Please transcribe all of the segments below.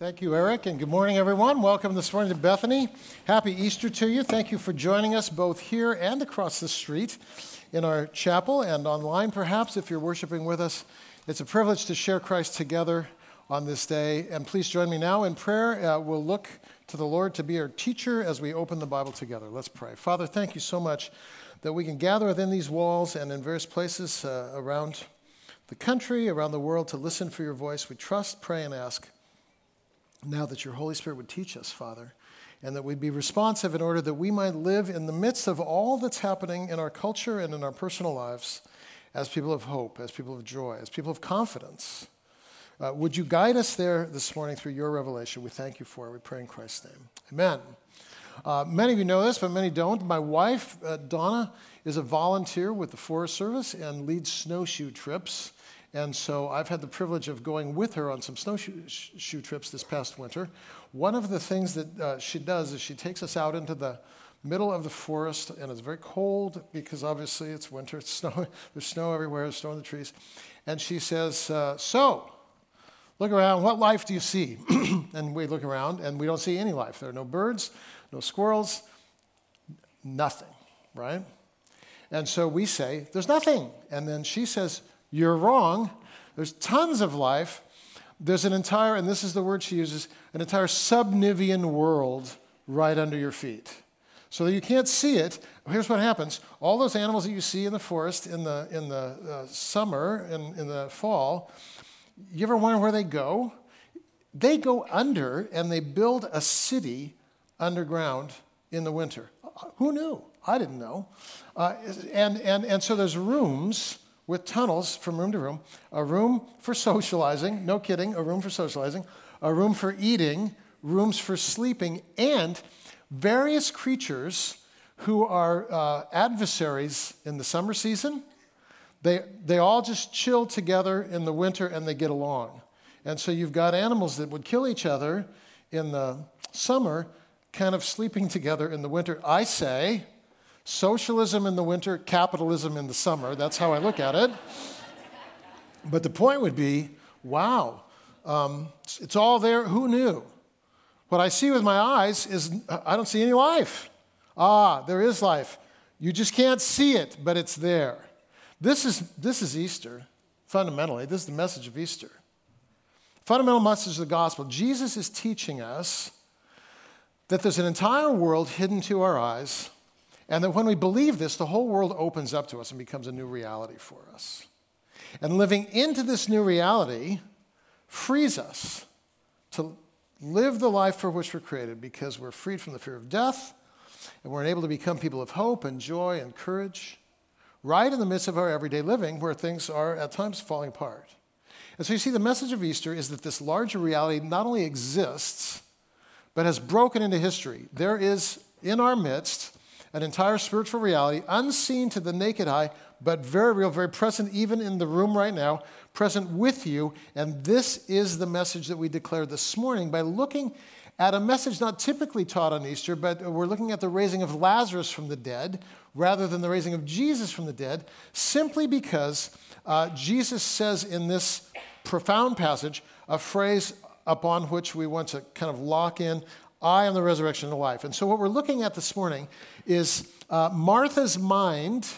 Thank you, Eric, and good morning, everyone. Welcome this morning to Bethany. Happy Easter to you. Thank you for joining us both here and across the street in our chapel and online, perhaps, if you're worshiping with us. It's a privilege to share Christ together on this day. And please join me now in prayer. Uh, we'll look to the Lord to be our teacher as we open the Bible together. Let's pray. Father, thank you so much that we can gather within these walls and in various places uh, around the country, around the world, to listen for your voice. We trust, pray, and ask now that your Holy Spirit would teach us, Father, and that we'd be responsive in order that we might live in the midst of all that's happening in our culture and in our personal lives as people of hope, as people of joy, as people of confidence. Uh, would you guide us there this morning through your revelation? We thank you for it. We pray in Christ's name. Amen. Uh, many of you know this, but many don't. My wife, uh, Donna, is a volunteer with the Forest Service and leads snowshoe trips. And so I've had the privilege of going with her on some snowshoe trips this past winter. One of the things that uh, she does is she takes us out into the middle of the forest, and it's very cold because obviously it's winter. It's snow, there's snow everywhere, there's snow in the trees. And she says, uh, So, look around, what life do you see? and we look around, and we don't see any life. There are no birds, no squirrels, nothing, right? And so we say, There's nothing. And then she says, you're wrong. There's tons of life. There's an entire, and this is the word she uses, an entire subnivean world right under your feet. So you can't see it. Here's what happens all those animals that you see in the forest in the, in the uh, summer in, in the fall, you ever wonder where they go? They go under and they build a city underground in the winter. Who knew? I didn't know. Uh, and, and, and so there's rooms with tunnels from room to room, a room for socializing, no kidding, a room for socializing, a room for eating, rooms for sleeping, and various creatures who are uh, adversaries in the summer season. They, they all just chill together in the winter and they get along. And so you've got animals that would kill each other in the summer, kind of sleeping together in the winter. I say, Socialism in the winter, capitalism in the summer. That's how I look at it. But the point would be wow, um, it's all there. Who knew? What I see with my eyes is I don't see any life. Ah, there is life. You just can't see it, but it's there. This is, this is Easter, fundamentally. This is the message of Easter. Fundamental message of the gospel. Jesus is teaching us that there's an entire world hidden to our eyes and that when we believe this, the whole world opens up to us and becomes a new reality for us. And living into this new reality frees us to live the life for which we're created because we're freed from the fear of death and we're able to become people of hope and joy and courage right in the midst of our everyday living where things are at times falling apart. And so you see, the message of Easter is that this larger reality not only exists, but has broken into history. There is in our midst an entire spiritual reality, unseen to the naked eye, but very real, very present, even in the room right now, present with you. And this is the message that we declare this morning by looking at a message not typically taught on Easter, but we're looking at the raising of Lazarus from the dead rather than the raising of Jesus from the dead, simply because uh, Jesus says in this profound passage a phrase upon which we want to kind of lock in I am the resurrection and the life. And so, what we're looking at this morning is uh, Martha's mind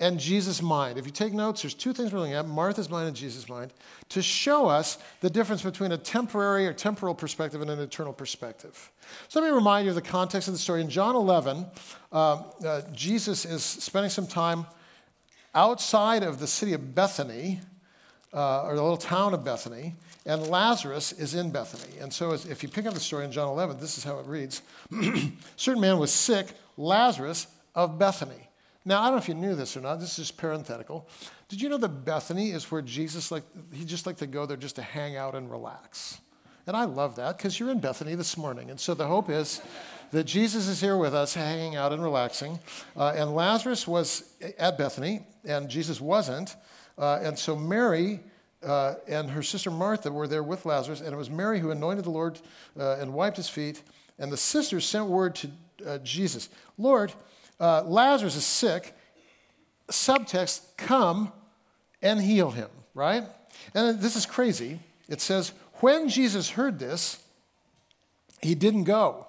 and Jesus' mind. If you take notes, there's two things we're looking at Martha's mind and Jesus' mind to show us the difference between a temporary or temporal perspective and an eternal perspective. So, let me remind you of the context of the story. In John 11, uh, uh, Jesus is spending some time outside of the city of Bethany, uh, or the little town of Bethany. And Lazarus is in Bethany. And so, if you pick up the story in John 11, this is how it reads Certain man was sick, Lazarus of Bethany. Now, I don't know if you knew this or not, this is parenthetical. Did you know that Bethany is where Jesus, like, he just liked to go there just to hang out and relax? And I love that because you're in Bethany this morning. And so the hope is that Jesus is here with us, hanging out and relaxing. Uh, and Lazarus was at Bethany, and Jesus wasn't. Uh, and so Mary uh, and her sister Martha were there with Lazarus, and it was Mary who anointed the Lord uh, and wiped his feet. And the sisters sent word to uh, Jesus Lord, uh, Lazarus is sick. Subtext, come and heal him, right? And this is crazy. It says, when Jesus heard this, he didn't go.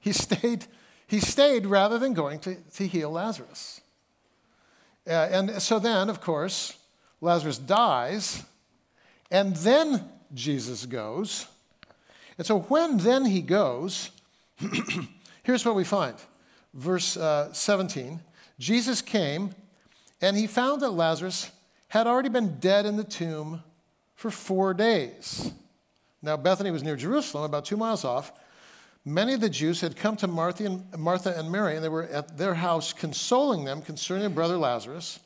He stayed, he stayed rather than going to, to heal Lazarus. Uh, and so then, of course, Lazarus dies, and then Jesus goes. And so when then he goes, here's what we find. Verse uh, 17 Jesus came, and he found that Lazarus had already been dead in the tomb for four days. Now, Bethany was near Jerusalem, about two miles off. Many of the Jews had come to Martha and, Mary, and they were at their house consoling them concerning their brother Lazarus.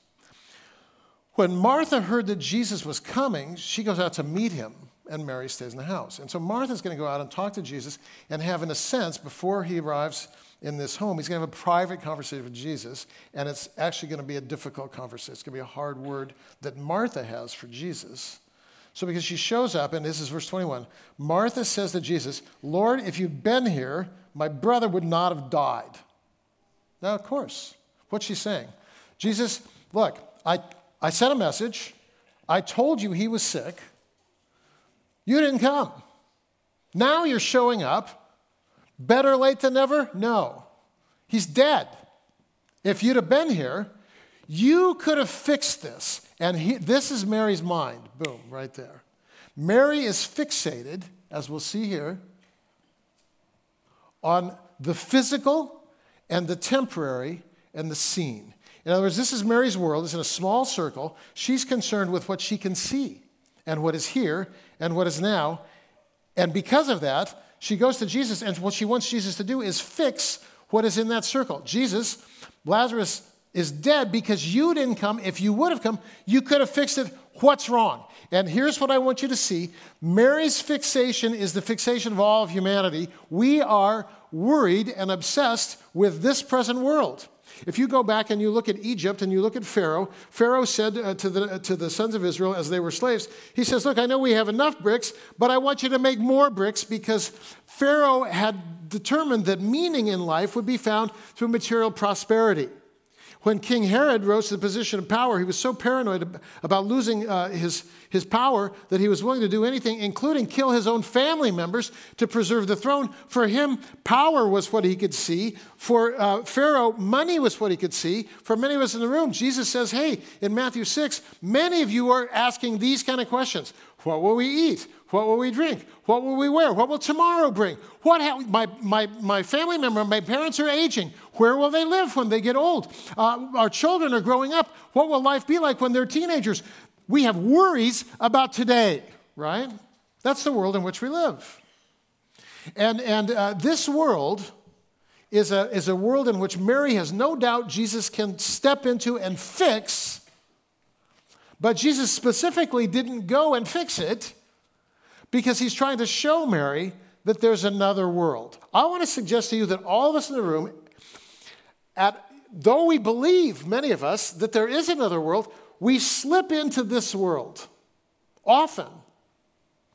When Martha heard that Jesus was coming, she goes out to meet him, and Mary stays in the house. And so Martha's going to go out and talk to Jesus and have, in a sense, before he arrives in this home, he's going to have a private conversation with Jesus, and it's actually going to be a difficult conversation. It's going to be a hard word that Martha has for Jesus. So, because she shows up, and this is verse 21, Martha says to Jesus, Lord, if you'd been here, my brother would not have died. Now, of course, what's she saying? Jesus, look, I, I sent a message. I told you he was sick. You didn't come. Now you're showing up. Better late than never? No. He's dead. If you'd have been here, you could have fixed this. And he, this is Mary's mind. Boom, right there. Mary is fixated, as we'll see here, on the physical and the temporary and the seen. In other words, this is Mary's world. It's in a small circle. She's concerned with what she can see and what is here and what is now. And because of that, she goes to Jesus, and what she wants Jesus to do is fix what is in that circle. Jesus, Lazarus is dead because you didn't come. If you would have come, you could have fixed it. What's wrong? And here's what I want you to see Mary's fixation is the fixation of all of humanity. We are worried and obsessed with this present world. If you go back and you look at Egypt and you look at Pharaoh, Pharaoh said uh, to, the, to the sons of Israel as they were slaves, he says, Look, I know we have enough bricks, but I want you to make more bricks because Pharaoh had determined that meaning in life would be found through material prosperity. When King Herod rose to the position of power, he was so paranoid about losing uh, his, his power that he was willing to do anything, including kill his own family members, to preserve the throne. For him, power was what he could see. For uh, Pharaoh, money was what he could see. For many of us in the room, Jesus says, Hey, in Matthew 6, many of you are asking these kind of questions What will we eat? What will we drink? What will we wear? What will tomorrow bring? What ha- my, my, my family member, my parents are aging. Where will they live when they get old? Uh, our children are growing up. What will life be like when they're teenagers? We have worries about today, right? That's the world in which we live. And, and uh, this world is a, is a world in which Mary has no doubt Jesus can step into and fix, but Jesus specifically didn't go and fix it because he's trying to show Mary that there's another world. I want to suggest to you that all of us in the room, at, though we believe, many of us, that there is another world, we slip into this world often.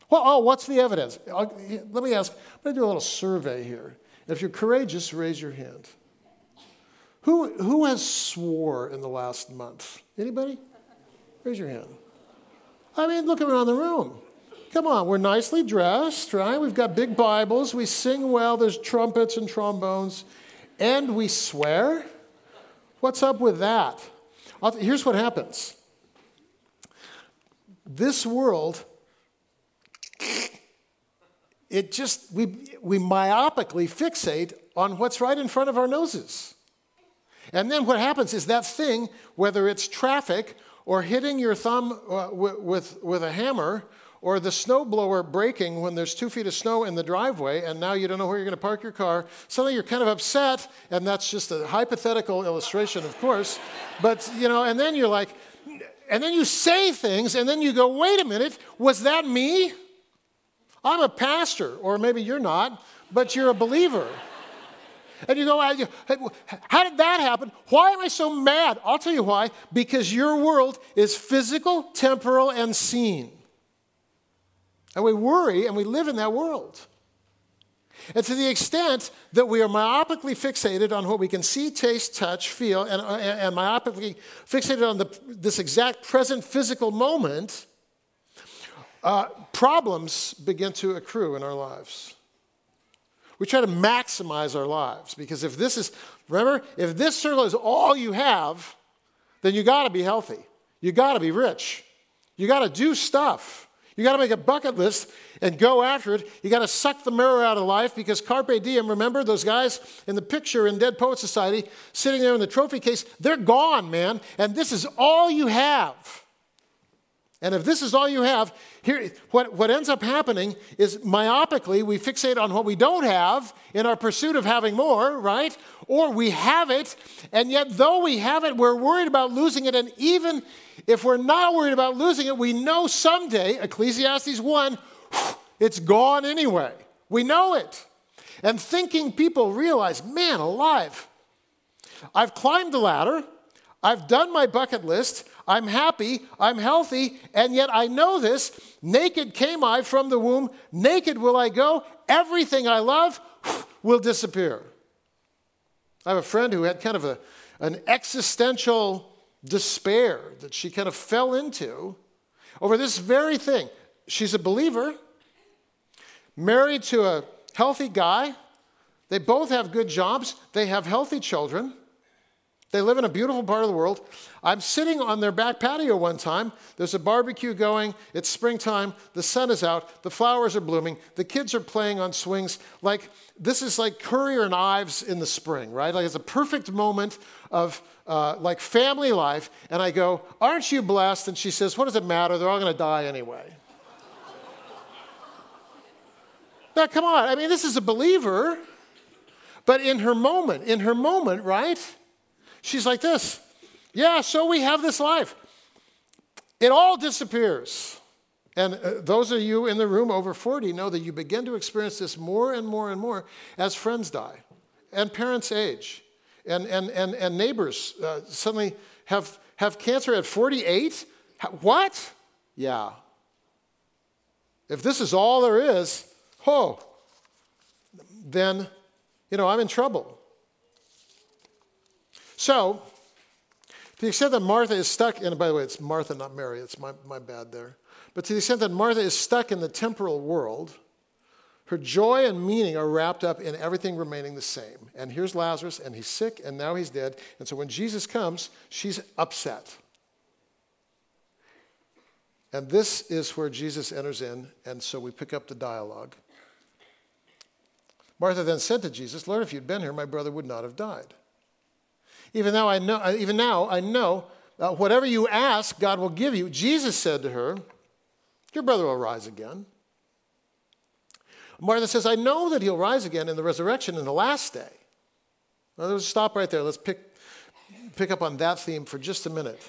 Well, oh, what's the evidence? Let me ask, going to do a little survey here. If you're courageous, raise your hand. Who, who has swore in the last month? Anybody? Raise your hand. I mean, look around the room. Come on, we're nicely dressed, right? We've got big Bibles. We sing well. There's trumpets and trombones. And we swear? What's up with that? Here's what happens this world, it just, we, we myopically fixate on what's right in front of our noses. And then what happens is that thing, whether it's traffic or hitting your thumb uh, with, with, with a hammer or the snowblower breaking when there's two feet of snow in the driveway and now you don't know where you're going to park your car. Suddenly you're kind of upset, and that's just a hypothetical illustration, of course. But, you know, and then you're like, and then you say things, and then you go, wait a minute, was that me? I'm a pastor, or maybe you're not, but you're a believer. And you go, how did that happen? Why am I so mad? I'll tell you why. Because your world is physical, temporal, and seen. And we worry and we live in that world. And to the extent that we are myopically fixated on what we can see, taste, touch, feel, and, and, and myopically fixated on the, this exact present physical moment, uh, problems begin to accrue in our lives. We try to maximize our lives because if this is, remember, if this circle is all you have, then you got to be healthy. You got to be rich. You got to do stuff. You got to make a bucket list and go after it. You got to suck the mirror out of life because carpe diem. Remember those guys in the picture in Dead Poet Society sitting there in the trophy case? They're gone, man. And this is all you have. And if this is all you have, here, what, what ends up happening is myopically we fixate on what we don't have in our pursuit of having more, right? Or we have it, and yet though we have it, we're worried about losing it. And even if we're not worried about losing it, we know someday, Ecclesiastes 1, it's gone anyway. We know it. And thinking people realize, man alive, I've climbed the ladder, I've done my bucket list. I'm happy, I'm healthy, and yet I know this. Naked came I from the womb, naked will I go. Everything I love will disappear. I have a friend who had kind of a, an existential despair that she kind of fell into over this very thing. She's a believer, married to a healthy guy. They both have good jobs, they have healthy children. They live in a beautiful part of the world. I'm sitting on their back patio one time. There's a barbecue going. It's springtime. The sun is out. The flowers are blooming. The kids are playing on swings. Like, this is like Currier and Ives in the spring, right? Like, it's a perfect moment of uh, like family life. And I go, Aren't you blessed? And she says, What does it matter? They're all going to die anyway. now, come on. I mean, this is a believer. But in her moment, in her moment, right? She's like this Yeah, so we have this life. It all disappears. And uh, those of you in the room over 40 know that you begin to experience this more and more and more as friends die and parents age and, and, and, and neighbors uh, suddenly have, have cancer at 48. What? Yeah. If this is all there is, oh, then, you know, I'm in trouble. So, to the extent that Martha is stuck, and by the way, it's Martha, not Mary, it's my, my bad there. But to the extent that Martha is stuck in the temporal world, her joy and meaning are wrapped up in everything remaining the same. And here's Lazarus, and he's sick, and now he's dead. And so when Jesus comes, she's upset. And this is where Jesus enters in, and so we pick up the dialogue. Martha then said to Jesus, Lord, if you'd been here, my brother would not have died. Even now I know, uh, even now I know uh, whatever you ask, God will give you. Jesus said to her, Your brother will rise again. Martha says, I know that he'll rise again in the resurrection in the last day. Now, let's stop right there. Let's pick, pick up on that theme for just a minute.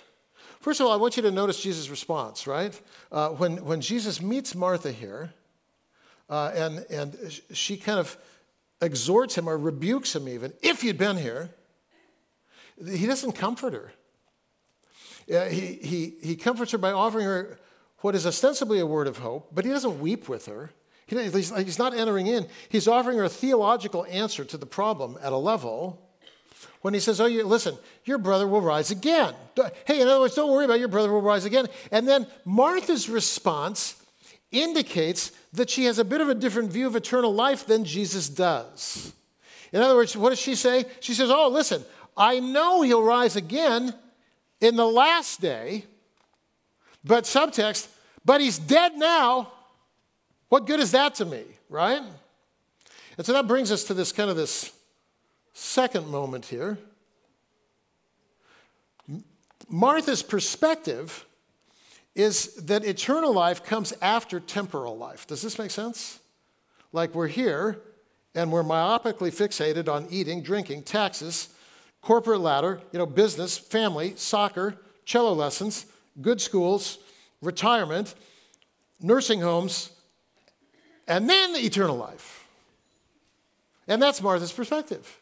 First of all, I want you to notice Jesus' response, right? Uh, when, when Jesus meets Martha here, uh, and, and she kind of exhorts him or rebukes him even, if you'd been here, he doesn't comfort her. Uh, he, he, he comforts her by offering her what is ostensibly a word of hope, but he doesn't weep with her. He, he's, he's not entering in. He's offering her a theological answer to the problem at a level when he says, Oh, you, listen, your brother will rise again. Hey, in other words, don't worry about your brother will rise again. And then Martha's response indicates that she has a bit of a different view of eternal life than Jesus does. In other words, what does she say? She says, Oh, listen, I know he'll rise again in the last day, but subtext, but he's dead now. What good is that to me, right? And so that brings us to this kind of this second moment here. Martha's perspective is that eternal life comes after temporal life. Does this make sense? Like we're here and we're myopically fixated on eating, drinking, taxes, corporate ladder, you know, business, family, soccer, cello lessons, good schools, retirement, nursing homes, and then the eternal life. And that's Martha's perspective.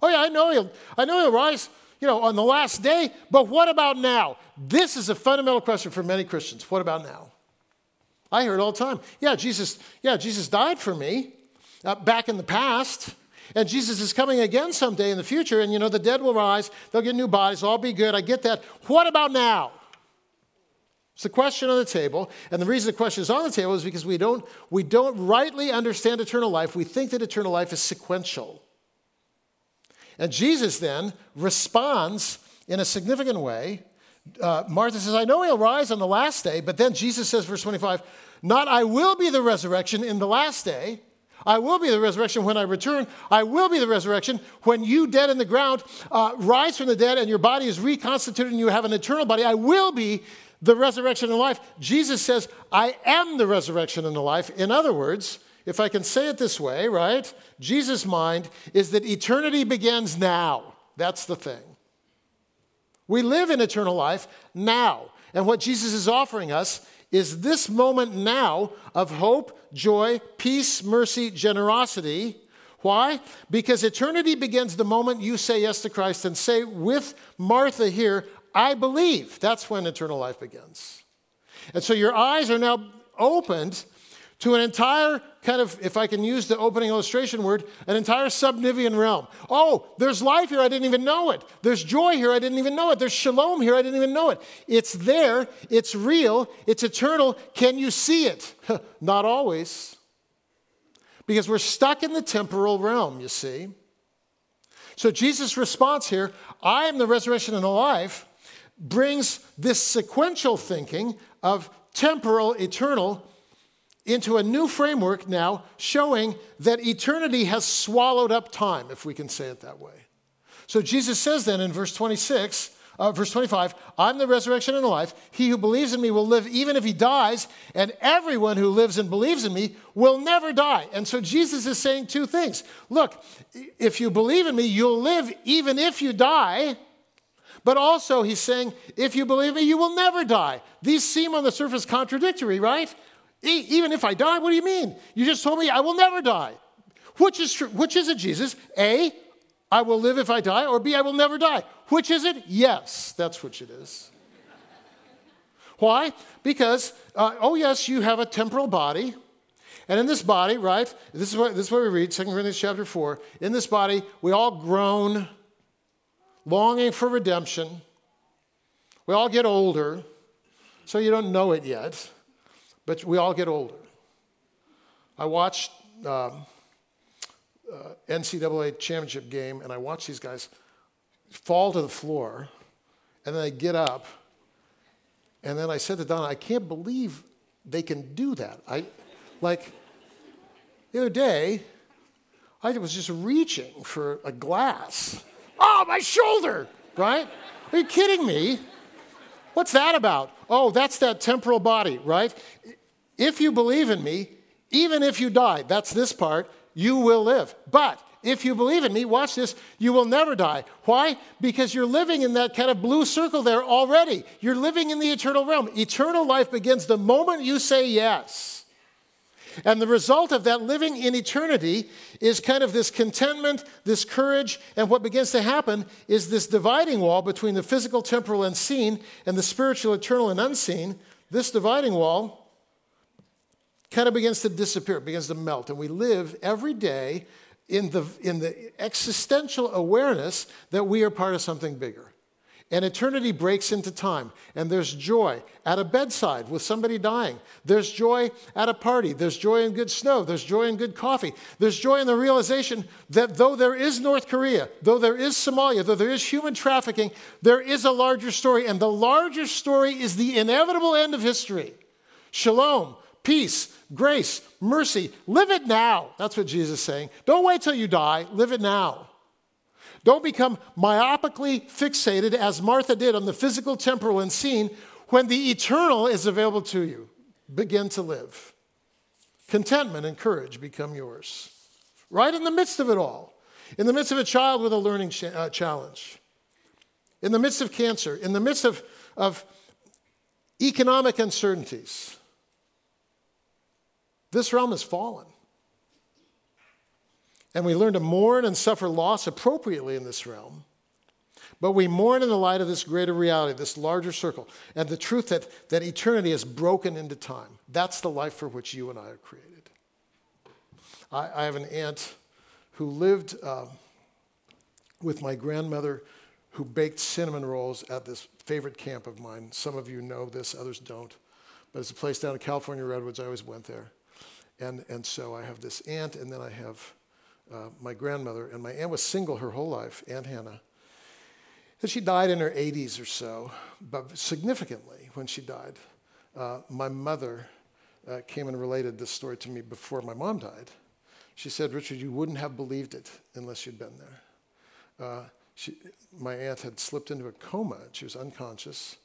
Oh yeah, I know he'll I know he'll rise, you know, on the last day, but what about now? This is a fundamental question for many Christians. What about now? I hear it all the time. Yeah, Jesus, yeah, Jesus died for me uh, back in the past. And Jesus is coming again someday in the future, and you know, the dead will rise, they'll get new bodies, all be good. I get that. What about now? It's the question on the table. And the reason the question is on the table is because we don't, we don't rightly understand eternal life. We think that eternal life is sequential. And Jesus then responds in a significant way. Uh, Martha says, I know he'll rise on the last day, but then Jesus says, verse 25, Not I will be the resurrection in the last day. I will be the resurrection when I return. I will be the resurrection when you, dead in the ground, uh, rise from the dead and your body is reconstituted and you have an eternal body. I will be the resurrection and life. Jesus says, I am the resurrection and the life. In other words, if I can say it this way, right? Jesus' mind is that eternity begins now. That's the thing. We live in eternal life now. And what Jesus is offering us is this moment now of hope, joy, peace, mercy, generosity. Why? Because eternity begins the moment you say yes to Christ and say with Martha here, I believe. That's when eternal life begins. And so your eyes are now opened to an entire kind of, if I can use the opening illustration word, an entire subnivean realm. Oh, there's life here, I didn't even know it. There's joy here, I didn't even know it. There's shalom here, I didn't even know it. It's there, it's real, it's eternal. Can you see it? Not always. Because we're stuck in the temporal realm, you see. So Jesus' response here I am the resurrection and the life brings this sequential thinking of temporal, eternal, into a new framework now showing that eternity has swallowed up time, if we can say it that way. So Jesus says then in verse 26, uh, verse 25, I'm the resurrection and the life. He who believes in me will live even if he dies, and everyone who lives and believes in me will never die. And so Jesus is saying two things. Look, if you believe in me, you'll live even if you die. But also, he's saying, if you believe me, you will never die. These seem on the surface contradictory, right? E- even if I die, what do you mean? You just told me I will never die. Which is true? Which is it, Jesus? A, I will live if I die, or B, I will never die. Which is it? Yes, that's which it is. Why? Because, uh, oh, yes, you have a temporal body. And in this body, right, this is what, this is what we read, 2 Corinthians chapter 4. In this body, we all groan longing for redemption. We all get older, so you don't know it yet, but we all get older. I watched um, uh, NCAA championship game, and I watched these guys fall to the floor, and then they get up, and then I said to Donna, I can't believe they can do that. I, like, the other day, I was just reaching for a glass Oh, my shoulder, right? Are you kidding me? What's that about? Oh, that's that temporal body, right? If you believe in me, even if you die, that's this part, you will live. But if you believe in me, watch this, you will never die. Why? Because you're living in that kind of blue circle there already. You're living in the eternal realm. Eternal life begins the moment you say yes. And the result of that living in eternity is kind of this contentment, this courage, and what begins to happen is this dividing wall between the physical, temporal, and seen, and the spiritual, eternal, and unseen. This dividing wall kind of begins to disappear, it begins to melt, and we live every day in the, in the existential awareness that we are part of something bigger. And eternity breaks into time. And there's joy at a bedside with somebody dying. There's joy at a party. There's joy in good snow. There's joy in good coffee. There's joy in the realization that though there is North Korea, though there is Somalia, though there is human trafficking, there is a larger story. And the larger story is the inevitable end of history shalom, peace, grace, mercy. Live it now. That's what Jesus is saying. Don't wait till you die. Live it now. Don't become myopically fixated as Martha did on the physical, temporal, and seen when the eternal is available to you. Begin to live. Contentment and courage become yours. Right in the midst of it all, in the midst of a child with a learning uh, challenge, in the midst of cancer, in the midst of, of economic uncertainties, this realm has fallen. And we learn to mourn and suffer loss appropriately in this realm. But we mourn in the light of this greater reality, this larger circle, and the truth that, that eternity is broken into time. That's the life for which you and I are created. I, I have an aunt who lived uh, with my grandmother who baked cinnamon rolls at this favorite camp of mine. Some of you know this, others don't. But it's a place down in California Redwoods. I always went there. And, and so I have this aunt, and then I have uh, my grandmother. And my aunt was single her whole life, Aunt Hannah. And she died in her 80s or so, but significantly when she died. Uh, my mother uh, came and related this story to me before my mom died. She said, Richard, you wouldn't have believed it unless you'd been there. Uh, she, my aunt had slipped into a coma. She was unconscious.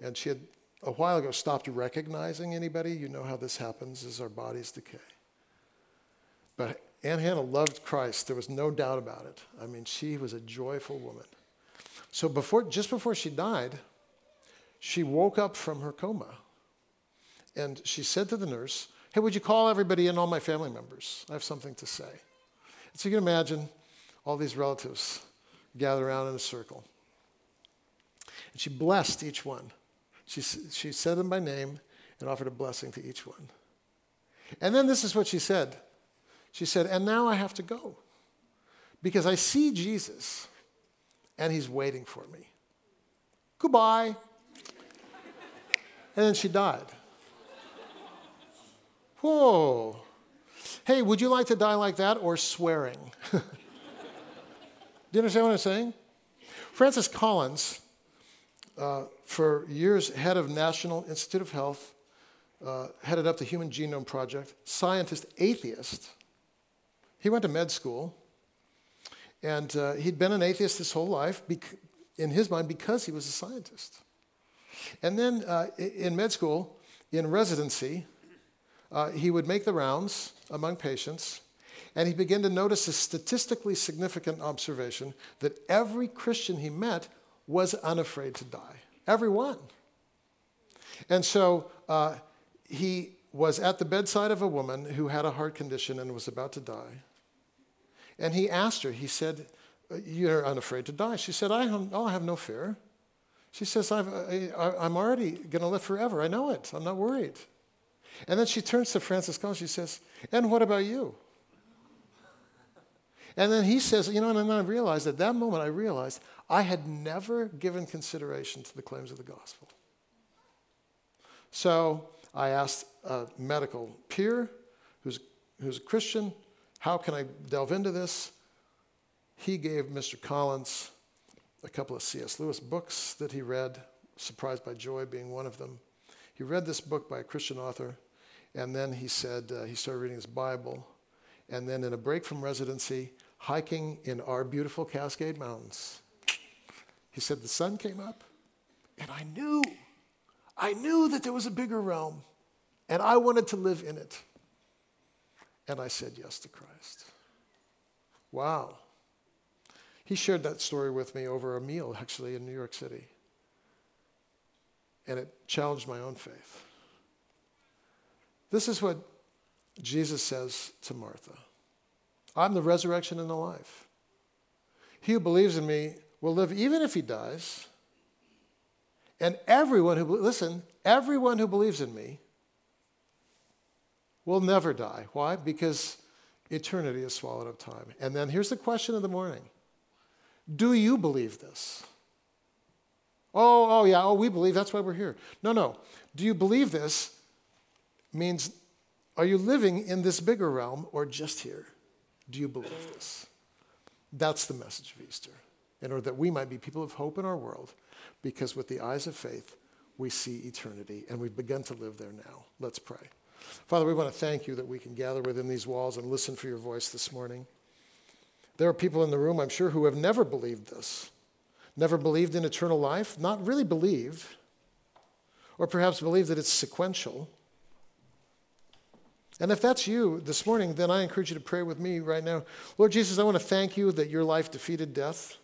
And she had a while ago stopped recognizing anybody. You know how this happens as our bodies decay. But Aunt Hannah loved Christ. There was no doubt about it. I mean, she was a joyful woman. So before, just before she died, she woke up from her coma. And she said to the nurse, Hey, would you call everybody in, all my family members? I have something to say. And so you can imagine all these relatives gather around in a circle. And she blessed each one. She, she said them by name and offered a blessing to each one. And then this is what she said. She said, And now I have to go because I see Jesus and he's waiting for me. Goodbye. And then she died. Whoa. Hey, would you like to die like that or swearing? Do you understand what I'm saying? Francis Collins uh, for years head of National Institute of Health, uh, headed up the Human Genome Project, scientist, atheist. He went to med school, and uh, he'd been an atheist his whole life, bec- in his mind, because he was a scientist. And then uh, in med school, in residency, uh, he would make the rounds among patients, and he began to notice a statistically significant observation that every Christian he met was unafraid to die. Everyone. And so uh, he was at the bedside of a woman who had a heart condition and was about to die. And he asked her, he said, You're unafraid to die. She said, I, oh, I have no fear. She says, i am already going to live forever. I know it. I'm not worried. And then she turns to Francis Collins. She says, And what about you? And then he says, You know, and then I realized at that moment, I realized I had never given consideration to the claims of the gospel. So I asked a medical peer who's, who's a Christian, how can I delve into this? He gave Mr. Collins a couple of C.S. Lewis books that he read, Surprised by Joy being one of them. He read this book by a Christian author, and then he said uh, he started reading his Bible. And then, in a break from residency, hiking in our beautiful Cascade Mountains, he said, The sun came up, and I knew, I knew that there was a bigger realm, and I wanted to live in it. And I said yes to Christ. Wow. He shared that story with me over a meal, actually, in New York City. And it challenged my own faith. This is what Jesus says to Martha I'm the resurrection and the life. He who believes in me will live even if he dies. And everyone who, listen, everyone who believes in me will never die. Why? Because eternity is swallowed up time. And then here's the question of the morning Do you believe this? Oh, oh, yeah, oh, we believe that's why we're here. No, no. Do you believe this means are you living in this bigger realm or just here? Do you believe this? That's the message of Easter in order that we might be people of hope in our world, because with the eyes of faith, we see eternity, and we've begun to live there now. Let's pray. Father, we want to thank you that we can gather within these walls and listen for your voice this morning. There are people in the room, I'm sure, who have never believed this, never believed in eternal life, not really believed, or perhaps believe that it's sequential. And if that's you this morning, then I encourage you to pray with me right now. Lord Jesus, I want to thank you that your life defeated death.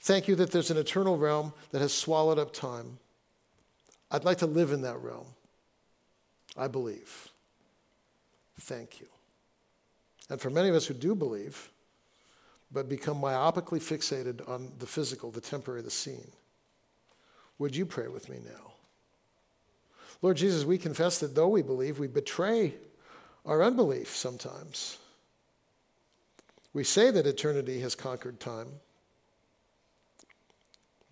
Thank you that there's an eternal realm that has swallowed up time. I'd like to live in that realm. I believe. Thank you. And for many of us who do believe, but become myopically fixated on the physical, the temporary, the seen, would you pray with me now? Lord Jesus, we confess that though we believe, we betray our unbelief sometimes. We say that eternity has conquered time.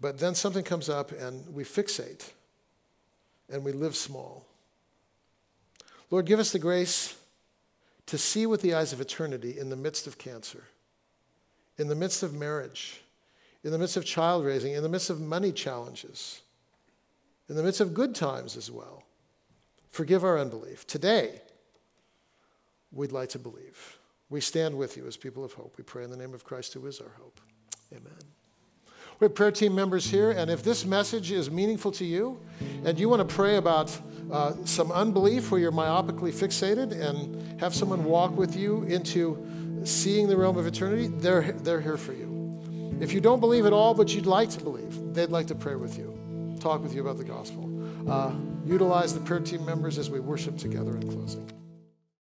But then something comes up and we fixate and we live small. Lord, give us the grace to see with the eyes of eternity in the midst of cancer, in the midst of marriage, in the midst of child raising, in the midst of money challenges, in the midst of good times as well. Forgive our unbelief. Today, we'd like to believe. We stand with you as people of hope. We pray in the name of Christ, who is our hope. Amen. We have prayer team members here, and if this message is meaningful to you and you want to pray about uh, some unbelief where you're myopically fixated and have someone walk with you into seeing the realm of eternity, they're, they're here for you. If you don't believe at all, but you'd like to believe, they'd like to pray with you, talk with you about the gospel. Uh, utilize the prayer team members as we worship together in closing.